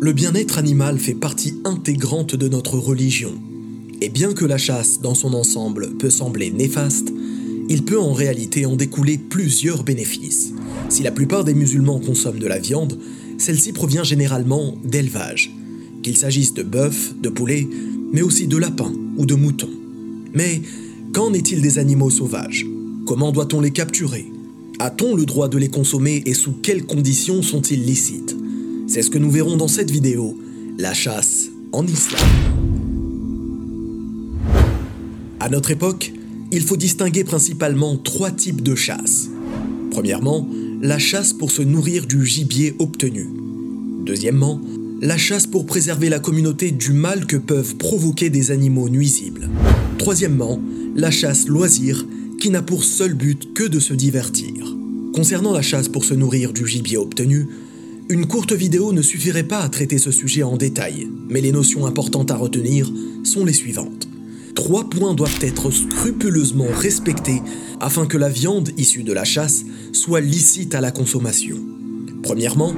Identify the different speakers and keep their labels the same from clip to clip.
Speaker 1: Le bien-être animal fait partie intégrante de notre religion. Et bien que la chasse dans son ensemble peut sembler néfaste, il peut en réalité en découler plusieurs bénéfices. Si la plupart des musulmans consomment de la viande, celle-ci provient généralement d'élevage, qu'il s'agisse de bœuf, de poulet, mais aussi de lapins ou de moutons. Mais qu'en est-il des animaux sauvages? Comment doit-on les capturer? A-t-on le droit de les consommer et sous quelles conditions sont-ils licites? C'est ce que nous verrons dans cette vidéo, la chasse en islam. À notre époque, il faut distinguer principalement trois types de chasse. Premièrement, la chasse pour se nourrir du gibier obtenu. Deuxièmement, la chasse pour préserver la communauté du mal que peuvent provoquer des animaux nuisibles. Troisièmement, la chasse loisir qui n'a pour seul but que de se divertir. Concernant la chasse pour se nourrir du gibier obtenu, une courte vidéo ne suffirait pas à traiter ce sujet en détail, mais les notions importantes à retenir sont les suivantes trois points doivent être scrupuleusement respectés afin que la viande issue de la chasse soit licite à la consommation. Premièrement,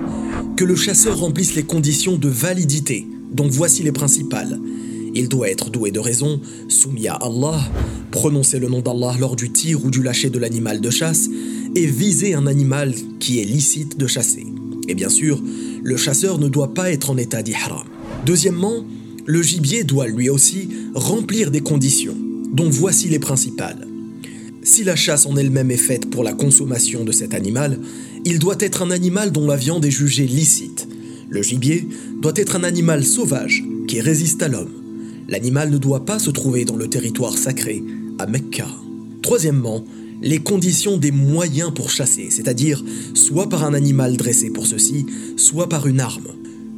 Speaker 1: que le chasseur remplisse les conditions de validité, dont voici les principales. Il doit être doué de raison, soumis à Allah, prononcer le nom d'Allah lors du tir ou du lâcher de l'animal de chasse, et viser un animal qui est licite de chasser. Et bien sûr, le chasseur ne doit pas être en état d'ihram. Deuxièmement, le gibier doit lui aussi remplir des conditions, dont voici les principales. Si la chasse en elle-même est faite pour la consommation de cet animal, il doit être un animal dont la viande est jugée licite. Le gibier doit être un animal sauvage qui résiste à l'homme. L'animal ne doit pas se trouver dans le territoire sacré, à Mecca. Troisièmement, les conditions des moyens pour chasser, c'est-à-dire soit par un animal dressé pour ceci, soit par une arme.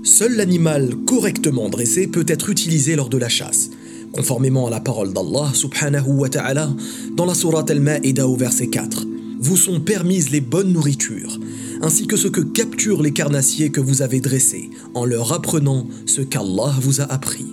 Speaker 1: Seul l'animal correctement dressé peut être utilisé lors de la chasse, conformément à la parole d'Allah subhanahu wa ta'ala dans la sourate Al-Ma'ida au verset 4. Vous sont permises les bonnes nourritures, ainsi que ce que capturent les carnassiers que vous avez dressés, en leur apprenant ce qu'Allah vous a appris.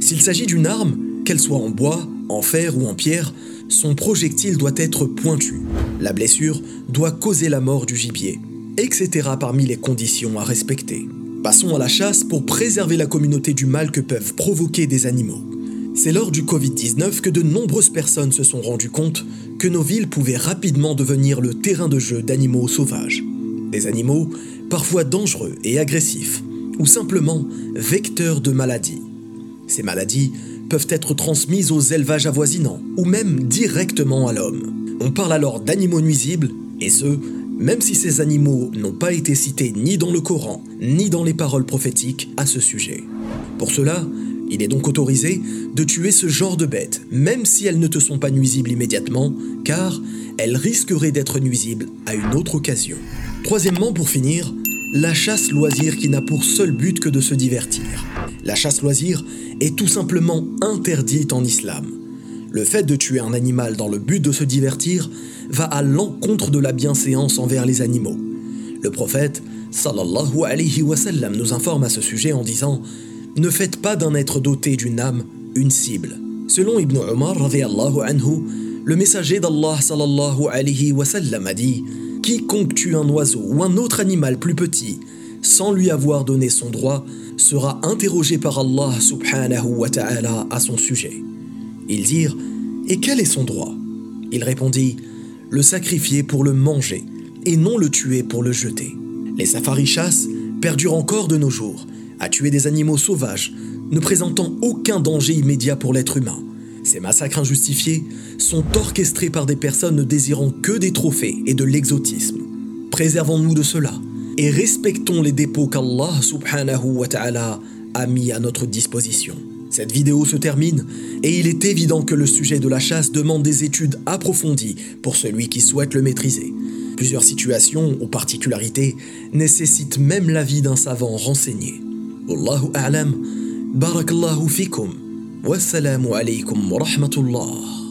Speaker 1: S'il s'agit d'une arme, qu'elle soit en bois, en fer ou en pierre, son projectile doit être pointu. La blessure doit causer la mort du gibier, etc. parmi les conditions à respecter. Passons à la chasse pour préserver la communauté du mal que peuvent provoquer des animaux. C'est lors du Covid-19 que de nombreuses personnes se sont rendues compte que nos villes pouvaient rapidement devenir le terrain de jeu d'animaux sauvages. Des animaux parfois dangereux et agressifs, ou simplement vecteurs de maladies. Ces maladies peuvent être transmises aux élevages avoisinants, ou même directement à l'homme. On parle alors d'animaux nuisibles, et ce, même si ces animaux n'ont pas été cités ni dans le Coran, ni dans les paroles prophétiques à ce sujet. Pour cela, il est donc autorisé de tuer ce genre de bêtes, même si elles ne te sont pas nuisibles immédiatement, car elles risqueraient d'être nuisibles à une autre occasion. Troisièmement, pour finir, la chasse loisir qui n'a pour seul but que de se divertir. La chasse loisir est tout simplement interdite en islam. Le fait de tuer un animal dans le but de se divertir va à l'encontre de la bienséance envers les animaux. Le prophète, sallallahu alayhi wa sallam, nous informe à ce sujet en disant Ne faites pas d'un être doté d'une âme une cible. Selon Ibn anhu, le messager d'Allah sallallahu a dit Quiconque tue un oiseau ou un autre animal plus petit sans lui avoir donné son droit sera interrogé par Allah subhanahu wa ta'ala à son sujet. Ils dirent Et quel est son droit? Il répondit le sacrifier pour le manger et non le tuer pour le jeter. Les safaris chassent perdurent encore de nos jours, à tuer des animaux sauvages, ne présentant aucun danger immédiat pour l'être humain. Ces massacres injustifiés sont orchestrés par des personnes ne désirant que des trophées et de l'exotisme. Préservons-nous de cela et respectons les dépôts qu'Allah subhanahu wa ta'ala a mis à notre disposition. Cette vidéo se termine et il est évident que le sujet de la chasse demande des études approfondies pour celui qui souhaite le maîtriser. Plusieurs situations ou particularités nécessitent même l'avis d'un savant renseigné. A'lam, barakallahu fikum, والسلام عليكم ورحمة الله.